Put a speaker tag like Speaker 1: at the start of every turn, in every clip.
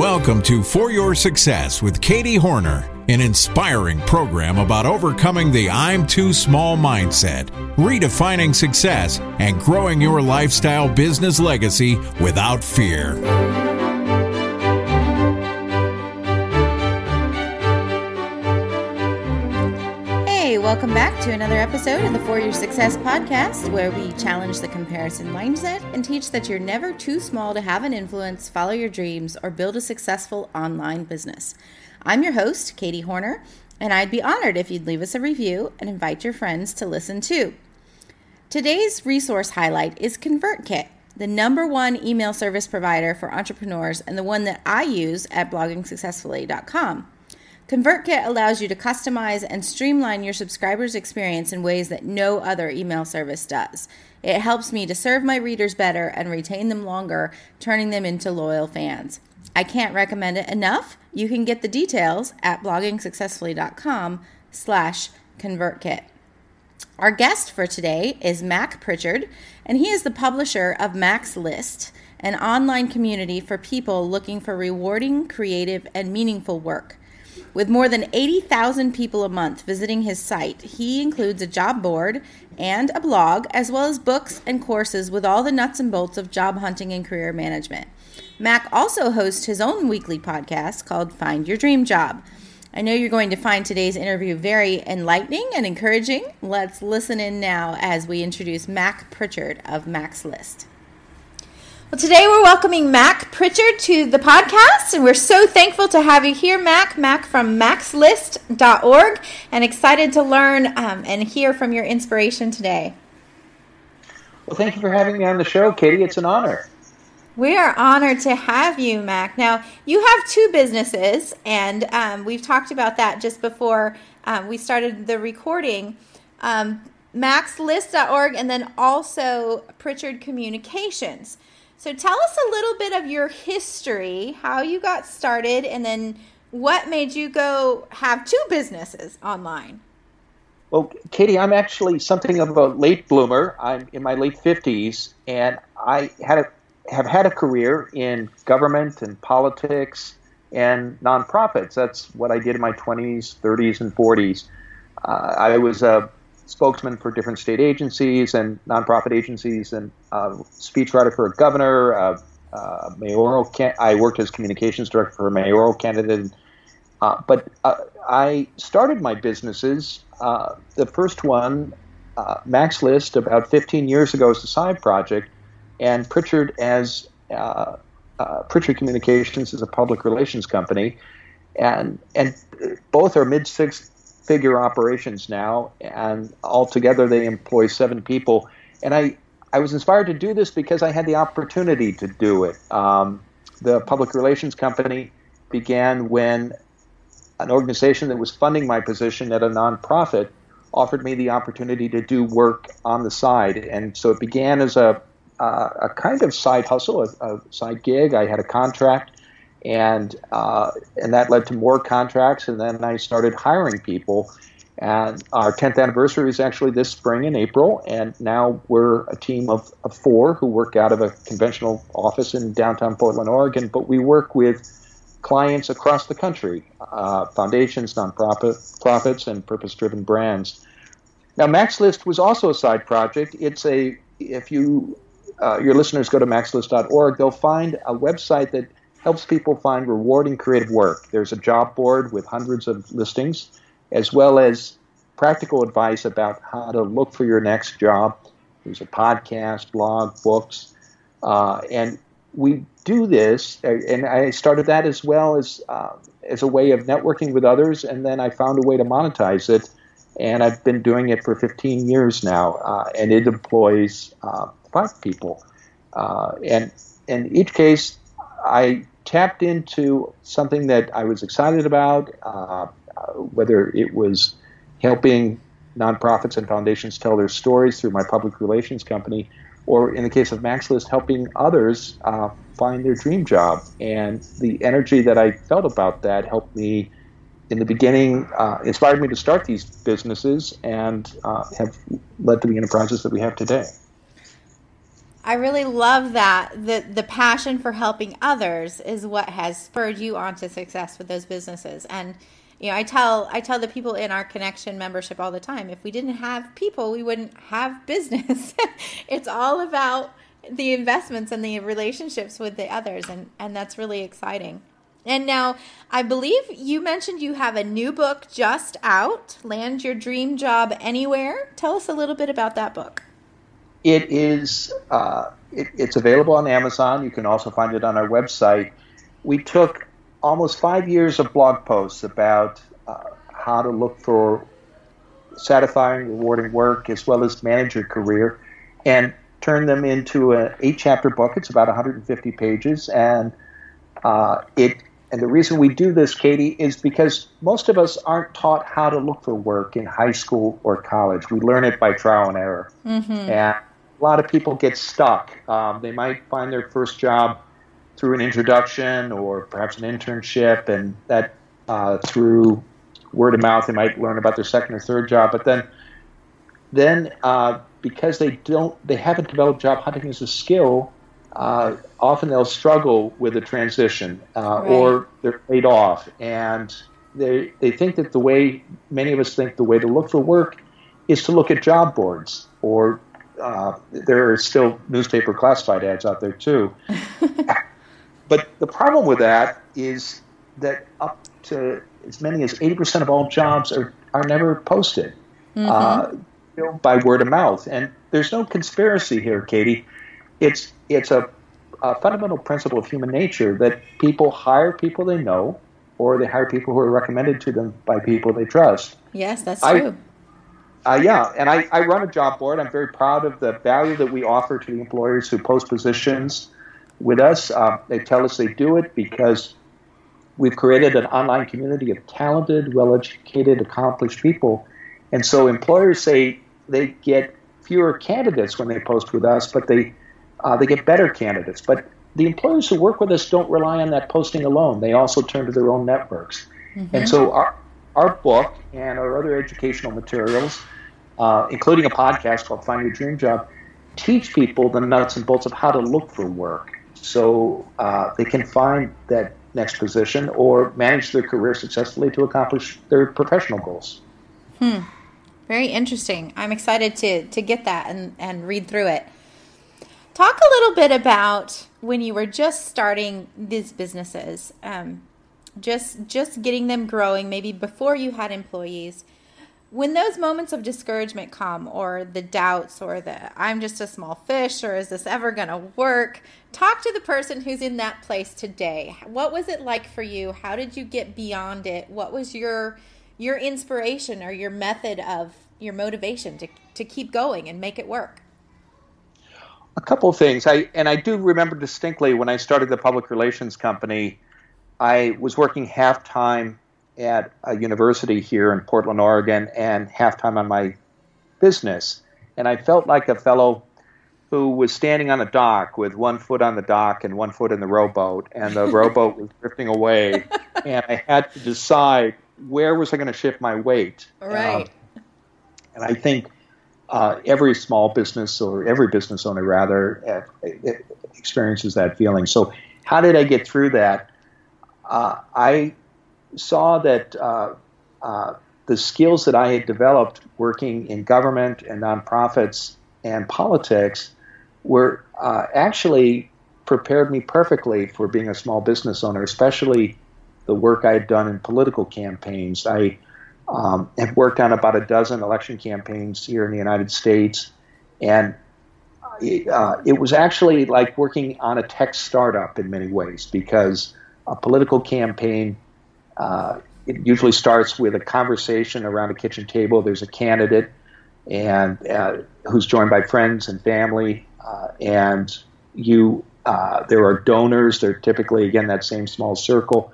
Speaker 1: Welcome to For Your Success with Katie Horner, an inspiring program about overcoming the I'm too small mindset, redefining success, and growing your lifestyle business legacy without fear.
Speaker 2: Welcome back to another episode of the For Your Success podcast, where we challenge the comparison mindset and teach that you're never too small to have an influence, follow your dreams, or build a successful online business. I'm your host, Katie Horner, and I'd be honored if you'd leave us a review and invite your friends to listen too. Today's resource highlight is ConvertKit, the number one email service provider for entrepreneurs and the one that I use at bloggingsuccessfully.com. ConvertKit allows you to customize and streamline your subscribers' experience in ways that no other email service does. It helps me to serve my readers better and retain them longer, turning them into loyal fans. I can't recommend it enough. You can get the details at bloggingsuccessfully.com slash ConvertKit. Our guest for today is Mac Pritchard, and he is the publisher of Mac's List, an online community for people looking for rewarding, creative, and meaningful work. With more than 80,000 people a month visiting his site, he includes a job board and a blog, as well as books and courses with all the nuts and bolts of job hunting and career management. Mac also hosts his own weekly podcast called Find Your Dream Job. I know you're going to find today's interview very enlightening and encouraging. Let's listen in now as we introduce Mac Pritchard of Mac's List. Well, today we're welcoming Mac Pritchard to the podcast, and we're so thankful to have you here, Mac. Mac from macslist.org, and excited to learn um, and hear from your inspiration today.
Speaker 3: Well, thank you for having me on the show, Katie. It's an honor.
Speaker 2: We are honored to have you, Mac. Now, you have two businesses, and um, we've talked about that just before um, we started the recording. Um, macslist.org, and then also Pritchard Communications. So tell us a little bit of your history, how you got started, and then what made you go have two businesses online.
Speaker 3: Well, Katie, I'm actually something of a late bloomer. I'm in my late 50s, and I had a, have had a career in government and politics and nonprofits. That's what I did in my 20s, 30s, and 40s. Uh, I was a spokesman for different state agencies and nonprofit agencies, and uh, speechwriter for a governor, uh, uh, mayoral. Can- I worked as communications director for a mayoral candidate. Uh, but uh, I started my businesses. Uh, the first one, Mac's List, about 15 years ago, as a side project, and Pritchard as Pritchard Communications is a public relations company, and and both are mid six figure operations now, and altogether they employ seven people. And I, I was inspired to do this because I had the opportunity to do it. Um, the public relations company began when an organization that was funding my position at a nonprofit offered me the opportunity to do work on the side. And so it began as a, uh, a kind of side hustle, a, a, side gig. I had a contract and uh, and that led to more contracts. And then I started hiring people. And our 10th anniversary is actually this spring in April, and now we're a team of, of four who work out of a conventional office in downtown Portland, Oregon. But we work with clients across the country, uh, foundations, nonprofit, profits, and purpose-driven brands. Now, Mac's List was also a side project. It's a if you uh, your listeners go to macslist.org, they'll find a website that helps people find rewarding creative work. There's a job board with hundreds of listings, as well as practical advice about how to look for your next job. There's a podcast, blog, books, uh, and we do this. And I started that as well as uh, as a way of networking with others, and then I found a way to monetize it. And I've been doing it for 15 years now, uh, and it employs uh, five people. Uh, and in each case, I tapped into something that I was excited about, uh, whether it was helping nonprofits and foundations tell their stories through my public relations company, or in the case of Mac's List, helping others uh, find their dream job. And the energy that I felt about that helped me in the beginning, uh, inspired me to start these businesses and uh, have led to the enterprises that we have today.
Speaker 2: I really love that the the passion for helping others is what has spurred you on to success with those businesses. And you know, I tell I tell the people in our connection membership all the time, if we didn't have people, we wouldn't have business. it's all about the investments and the relationships with the others and and that's really exciting. And now, I believe you mentioned you have a new book just out, Land Your Dream Job Anywhere. Tell us a little bit about that book.
Speaker 3: It is. Uh, it, it's available on Amazon. You can also find it on our website. We took almost five years of blog posts about uh, how to look for satisfying, rewarding work as well as manage your career, and turned them into an eight-chapter book. It's about 150 pages, and uh, it and the reason we do this, Katie, is because most of us aren't taught how to look for work in high school or college. We learn it by trial and error. Mm-hmm. And a lot of people get stuck. Um, they might find their first job through an introduction or perhaps an internship, and that uh, through word of mouth, they might learn about their second or third job. But then, then uh, because they don't, they haven't developed job hunting as a skill, uh, often they'll struggle with a transition uh, right. or they're laid off and they, they think that the way many of us think the way to look for work is to look at job boards or uh, there are still newspaper classified ads out there too but the problem with that is that up to as many as 80% of all jobs are, are never posted mm-hmm. Uh, you know, by word of mouth and there's no conspiracy here katie it's it's a, a, fundamental principle of human nature that people hire people they know, or they hire people who are recommended to them by people they trust.
Speaker 2: Yes, that's true.
Speaker 3: Uh, yeah, and I, I run a job board. I'm very proud of the value that we offer to the employers who post positions with us. Uh, they tell us they do it because we've created an online community of talented, well educated, accomplished people. And so employers say they get fewer candidates when they post with us, but they uh, they get better candidates. But the employers who work with us don't rely on that posting alone. They also turn to their own networks. Mm-hmm. And so our, our book and our other educational materials, uh, including a podcast called Find Your Dream Job, teach people the nuts and bolts of how to look for work so uh, they can find that next position or manage their career successfully to accomplish their professional goals.
Speaker 2: Hmm. Very interesting. I'm excited to, to get that and, and read through it. Talk a little bit about when you were just starting these businesses, um, just just getting them growing, maybe before you had employees. When those moments of discouragement come, or the doubts, or the I'm just a small fish, or is this ever going to work? Talk to the person who's in that place today. What was it like for you? How did you get beyond it? What was your your inspiration or your method of your motivation to, to keep going and make it work?
Speaker 3: A couple of things. I and I do remember distinctly when I started the public relations company, I was working half time at a university here in Portland, Oregon, and half time on my business. And I felt like a fellow who was standing on a dock with one foot on the dock and one foot in the rowboat, and the rowboat was drifting away, and I had to decide where was I going to shift my weight.
Speaker 2: Right. Um,
Speaker 3: and I think uh, every small business or every business owner rather uh, experiences that feeling. So, how did I get through that? Uh, I saw that uh, uh, the skills that I had developed working in government and nonprofits and politics were uh, actually prepared me perfectly for being a small business owner, especially the work I had done in political campaigns. I um, have worked on about a dozen election campaigns here in the United States, and uh, it was actually like working on a tech startup in many ways because a political campaign uh, it usually starts with a conversation around a kitchen table. There's a candidate and uh, who's joined by friends and family, uh, and you uh, there are donors. They're typically again that same small circle.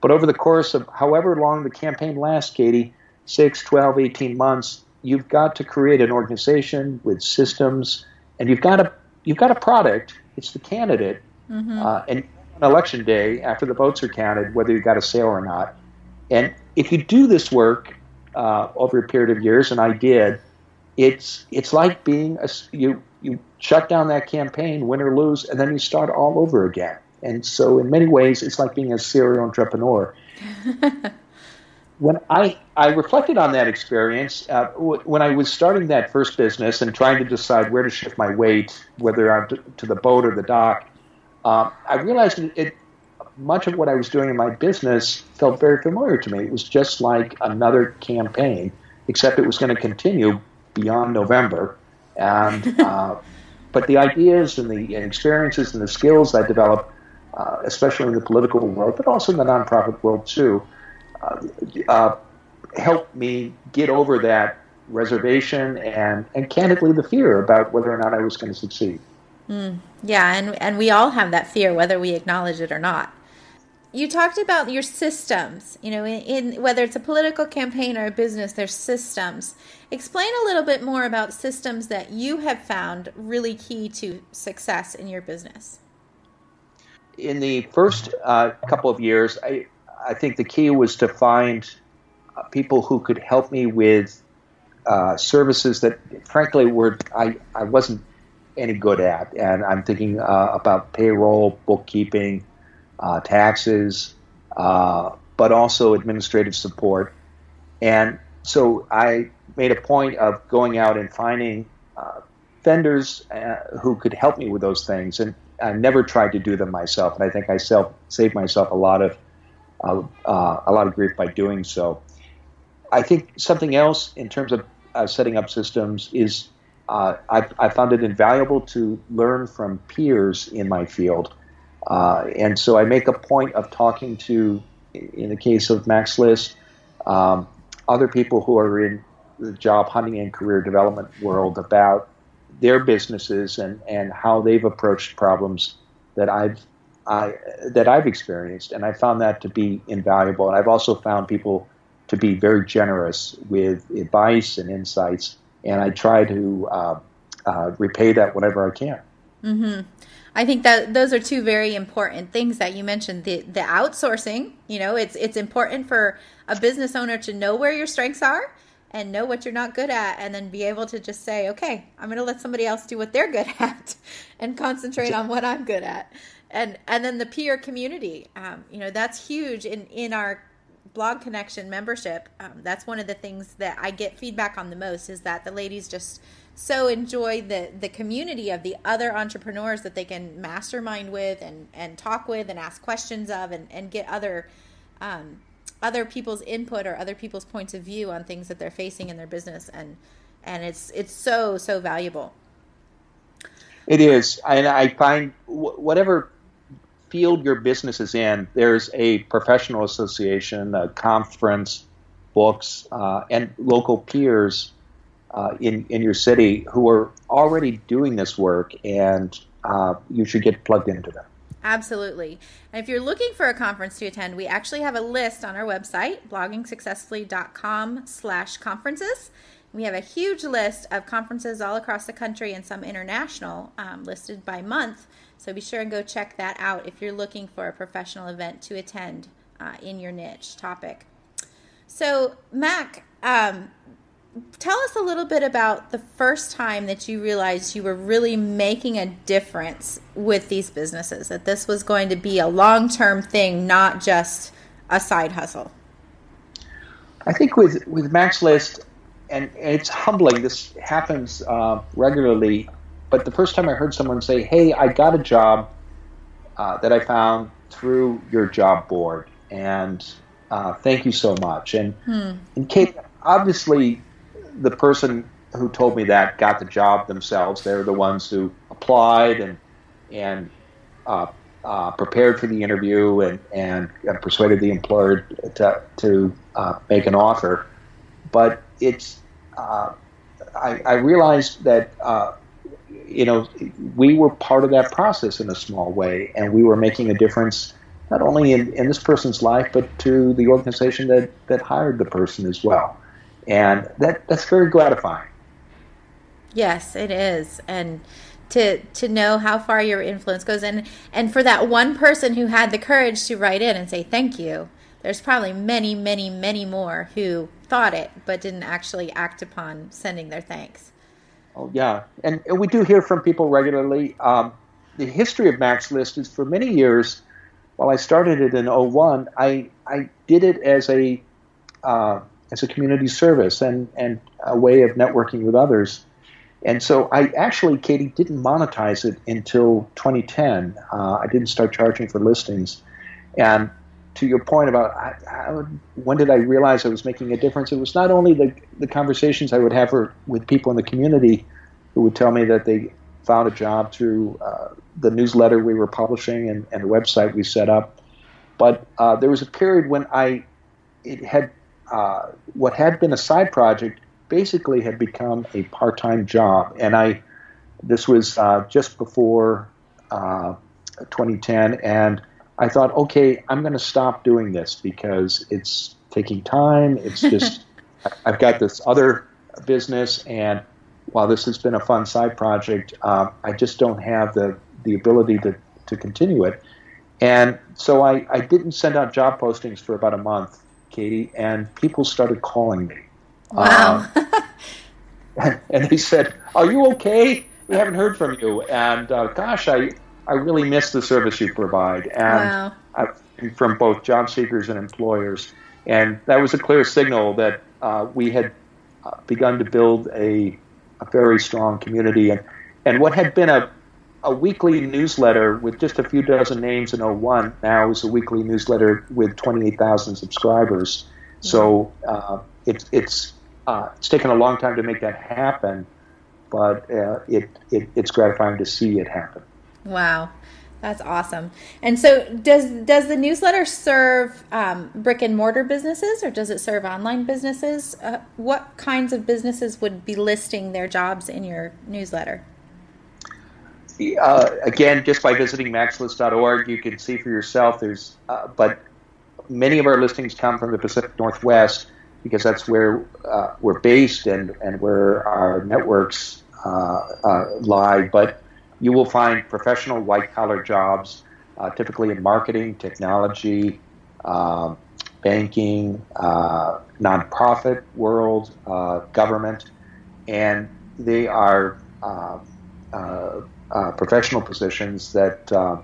Speaker 3: But over the course of however long the campaign lasts, Katie, 6, 12, 18 months, you've got to create an organization with systems, and you've got a you've got a product. It's the candidate, mm-hmm. uh, and on election day, after the votes are counted, whether you got a sale or not. And if you do this work uh, over a period of years, and I did, it's it's like being a you you shut down that campaign, win or lose, and then you start all over again. And so, in many ways, it's like being a serial entrepreneur. when I, I reflected on that experience, uh, w- when I was starting that first business and trying to decide where to shift my weight, whether I'm to, to the boat or the dock, um, I realized it, it, much of what I was doing in my business felt very familiar to me. It was just like another campaign, except it was going to continue beyond November. And uh, but the ideas and the experiences and the skills I developed, uh, especially in the political world, but also in the nonprofit world too, uh, uh, helped me get over that reservation and, and candidly the fear about whether or not I was going to succeed.
Speaker 2: Mm, yeah, and and we all have that fear, whether we acknowledge it or not. You talked about your systems. You know, in, in whether it's a political campaign or a business, there's systems. Explain a little bit more about systems that you have found really key to success in your business.
Speaker 3: In the first uh, couple of years, I I think the key was to find uh, people who could help me with uh, services that, frankly, were I, I wasn't any good at. And I'm thinking uh, about payroll, bookkeeping, uh, taxes, uh, but also administrative support. And so I made a point of going out and finding uh, vendors uh, who could help me with those things. And I never tried to do them myself. And I think I self, saved myself a lot of uh, a lot of grief by doing so. I think something else in terms of setting up systems is uh, I, I, found it invaluable to learn from peers in my field. Uh, and so I make a point of talking to, in the case of Mac's List, um, other people who are in the job hunting and career development world about their businesses and, and how they've approached problems that I've I, that I've experienced, and I found that to be invaluable. And I've also found people to be very generous with advice and insights and I try to uh, uh, repay that whenever I can.
Speaker 2: Mm-hmm. I think that those are two very important things that you mentioned. The the outsourcing, you know, it's it's important for a business owner to know where your strengths are and know what you're not good at and then be able to just say, "Okay, I'm going to let somebody else do what they're good at and concentrate on what I'm good at." And and then the peer community, um, you know, that's huge in in our blog connection membership um, that's one of the things that i get feedback on the most is that the ladies just so enjoy the the community of the other entrepreneurs that they can mastermind with and and talk with and ask questions of and, and get other um, other people's input or other people's points of view on things that they're facing in their business. And and it's it's so so valuable.
Speaker 3: It is. And i find whatever field your business is in, there's a professional association, a conference, books, uh, and local peers uh, in in your city who are already doing this work, and uh, you should get plugged into them.
Speaker 2: Absolutely. And if you're looking for a conference to attend, we actually have a list on our website, bloggingsuccessfully.com slash conferences. We have a huge list of conferences all across the country and some international um, listed by month so be sure and go check that out if you're looking for a professional event to attend uh, in your niche topic. So, Mac, um, tell us a little bit about the first time that you realized you were really making a difference with these businesses, that this was going to be a long term thing, not just a side hustle.
Speaker 3: I think with, with Mac's List, and it's humbling, this happens uh, regularly but the first time I heard someone say, "Hey, I got a job uh, that I found through your job board, and uh, thank you so much." And, hmm. and Kate, obviously, the person who told me that got the job themselves. They're the ones who applied and and uh, uh, prepared for the interview and, and persuaded the employer to, to uh, make an offer. But it's uh, I, I, realized that uh, you know, we were part of that process in a small way, and we were making a difference not only in, in this person's life, but to the organization that, that hired the person as well. And that, that's very gratifying.
Speaker 2: Yes, it is. And to to know how far your influence goes and and for that one person who had the courage to write in and say thank you there's probably many many many more who thought it but didn't actually act upon sending their thanks
Speaker 3: Oh yeah, and, we do hear from people regularly. Um, the history of Mac's List is for many years. While I started it in 01, I I did it as a uh, as a community service and and a way of networking with others. And so I actually, Katie, didn't monetize it until 2010. Uh, I didn't start charging for listings. And to your point about how, when did I realize I was making a difference, it was not only the, the conversations I would have with people in the community who would tell me that they found a job through uh, the newsletter we were publishing and, and the website we set up, but uh, there was a period when I it had uh, what had been a side project basically had become a part-time job, and I this was uh, just before uh, 2010, and I thought, okay, I'm going to stop doing this because it's taking time. It's just I've got this other business, and while this has been a fun side project, um, I just don't have the the ability to to continue it. And so I, I didn't send out job postings for about a month, Katie, and people started calling me.
Speaker 2: Wow.
Speaker 3: Uh, and they said, Are you okay? We haven't heard from you. And uh, gosh, I, I really miss the service you provide. And
Speaker 2: wow.
Speaker 3: from both job seekers and employers. And that was a clear signal that uh, we had uh, begun to build a, a very strong community. And, and what had been a a weekly newsletter with just a few dozen names in 01 now is a weekly newsletter with 28,000 subscribers. So uh, it's it's uh, it's taken a long time to make that happen, but uh, it, it it's gratifying to see it happen.
Speaker 2: Wow, that's awesome. And so, does does the newsletter serve um, brick and mortar businesses, or does it serve online businesses? Uh, what kinds of businesses would be listing their jobs in your newsletter?
Speaker 3: uh, again, just by visiting macslist.org, you can see for yourself. There's, uh, but many of our listings come from the Pacific Northwest because that's where uh, we're based and and where our networks uh, uh, lie. But you will find professional white collar jobs, uh, typically in marketing, technology, um, banking, nonprofit world, government, and they are. Uh, uh, professional positions that uh,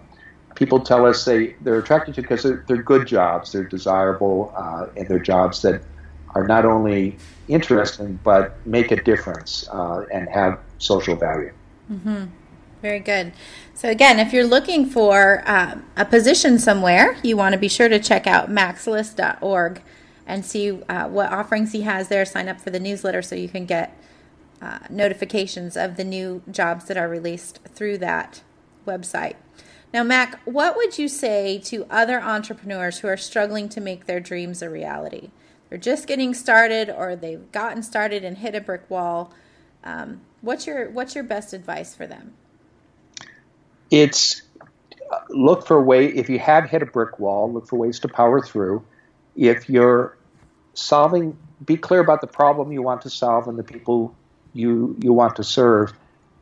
Speaker 3: people tell us they, they're attracted to because they're, they're good jobs, they're desirable, uh, and they're jobs that are not only interesting but make a difference uh, and have social value.
Speaker 2: Mm-hmm. Very good. So, again, if you're looking for um, a position somewhere, you want to be sure to check out macslist.org and see uh, what offerings he has there. Sign up for the newsletter so you can get uh, notifications of the new jobs that are released through that website. Now, Mac, what would you say to other entrepreneurs who are struggling to make their dreams a reality? They're just getting started, or they've gotten started and hit a brick wall. Um, what's your What's your best advice for them?
Speaker 3: It's uh, look for way. If you have hit a brick wall, look for ways to power through. If you're solving, be clear about the problem you want to solve and the people you you want to serve.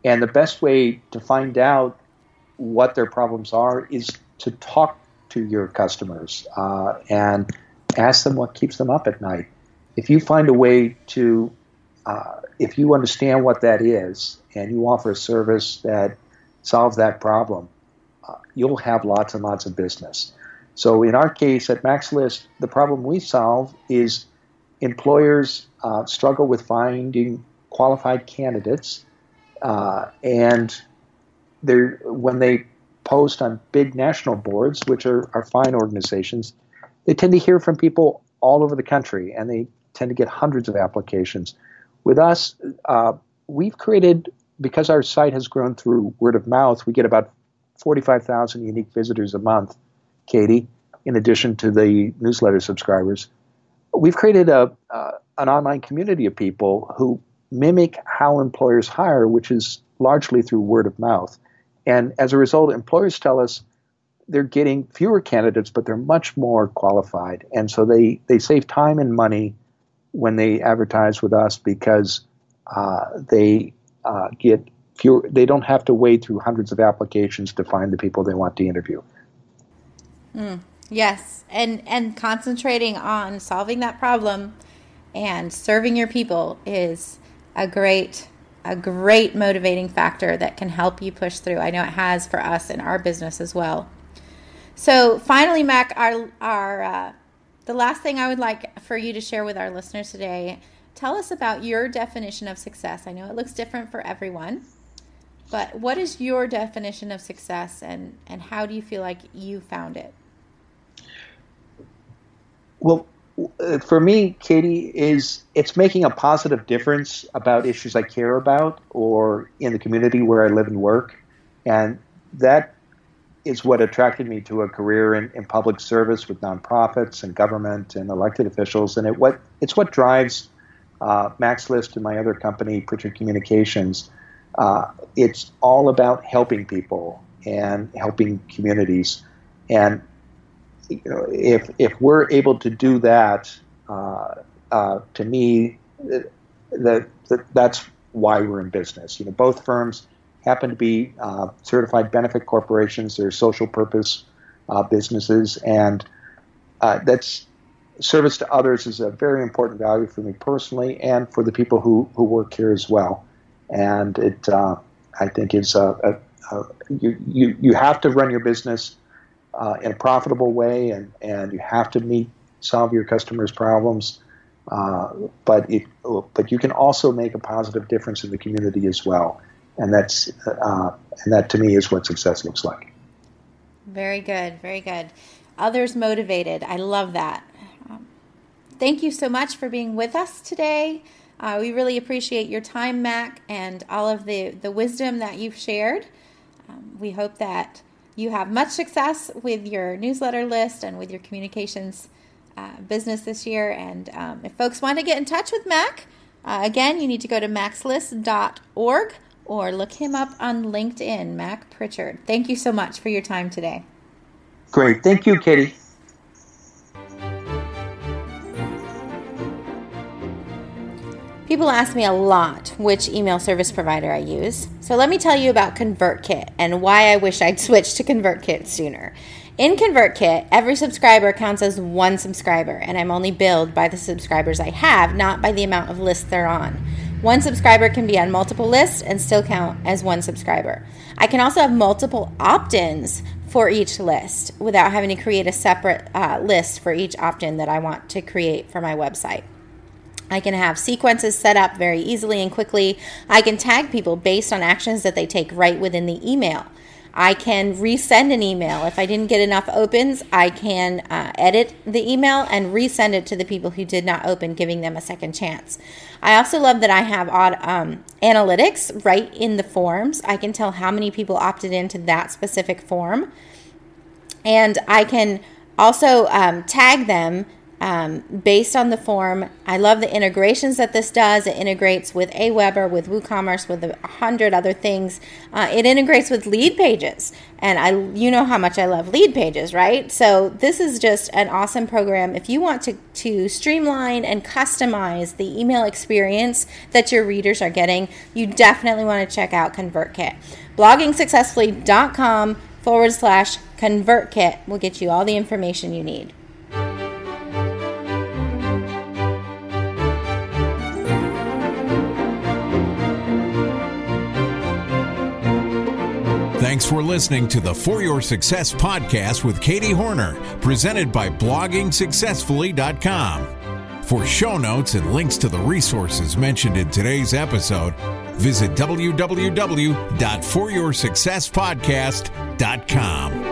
Speaker 3: And the best way to find out what their problems are is to talk to your customers uh, and ask them what keeps them up at night. If you find a way to, uh, if you understand what that is and you offer a service that solves that problem, uh, you'll have lots and lots of business. So in our case at Mac's List, the problem we solve is employers uh, struggle with finding qualified candidates, uh, and they when they post on big national boards, which are, are fine organizations, they tend to hear from people all over the country, and they tend to get hundreds of applications. With us, uh, we've created because our site has grown through word of mouth. We get about forty-five thousand unique visitors a month, Katie. In addition to the newsletter subscribers, we've created a uh, an online community of people who mimic how employers hire, which is largely through word of mouth. And as a result, employers tell us they're getting fewer candidates, but they're much more qualified. And so they, they save time and money when they advertise with us because uh, they uh, get fewer, they don't have to wade through hundreds of applications to find the people they want to interview.
Speaker 2: Mm, yes. And, and concentrating on solving that problem and serving your people is a great a great motivating factor that can help you push through. I know it has for us in our business as well. So, finally, Mac, our our uh, the last thing I would like for you to share with our listeners today. Tell us about your definition of success. I know it looks different for everyone, but what is your definition of success, and and how do you feel like you found it?
Speaker 3: Well, uh, for me, Katie, is it's making a positive difference about issues I care about or in the community where I live and work. And that is what attracted me to a career in, in public service with nonprofits and government and elected officials. And it what it's what drives uh, Mac's List and my other company, Pritchard Communications. Uh, it's all about helping people and helping communities. And you know, if if we're able to do that, uh, uh, to me, that, that's why we're in business. You know, both firms happen to be uh, certified benefit corporations. They're social purpose uh, businesses, and uh, that's service to others is a very important value for me personally and for the people who, who work here as well. And it, uh, I think, is a, a, a, you, you you have to run your business uh, in a profitable way, and, and you have to meet solve your customers' problems. Uh, but it, but you can also make a positive difference in the community as well, and that's uh, and that to me is what success looks like.
Speaker 2: Very good, very good. Others motivated. I love that. Thank you so much for being with us today. Uh, we really appreciate your time, Mac, and all of the the wisdom that you've shared. Um, we hope that you have much success with your newsletter list and with your communications uh, business this year. And um, if folks want to get in touch with Mac, uh, again, you need to go to macslist.org or look him up on LinkedIn, Mac Pritchard. Thank you so much for your time today.
Speaker 3: Great. Thank you, Katie.
Speaker 2: People ask me a lot which email service provider I use. So let me tell you about ConvertKit and why I wish I'd switched to ConvertKit sooner. In ConvertKit, every subscriber counts as one subscriber, and I'm only billed by the subscribers I have, not by the amount of lists they're on. One subscriber can be on multiple lists and still count as one subscriber. I can also have multiple opt ins for each list without having to create a separate uh, list for each opt in that I want to create for my website. I can have sequences set up very easily and quickly. I can tag people based on actions that they take right within the email. I can resend an email. If I didn't get enough opens, I can uh, edit the email and resend it to the people who did not open, giving them a second chance. I also love that I have odd, um, analytics right in the forms. I can tell how many people opted into that specific form. And I can also um, tag them um, based on the form. I love the integrations that this does. It integrates with Aweber, with WooCommerce, with a hundred other things. Uh, it integrates with Leadpages, and I, you know how much I love Leadpages, right? So this is just an awesome program. If you want to to streamline and customize the email experience that your readers are getting, you definitely want to check out ConvertKit. BloggingSuccessfully.com forward slash ConvertKit will get you all the information you need.
Speaker 1: Thanks for listening to the For Your Success podcast with Katie Horner, presented by bloggingsuccessfully.com. For show notes and links to the resources mentioned in today's episode, visit www.foryoursuccesspodcast.com.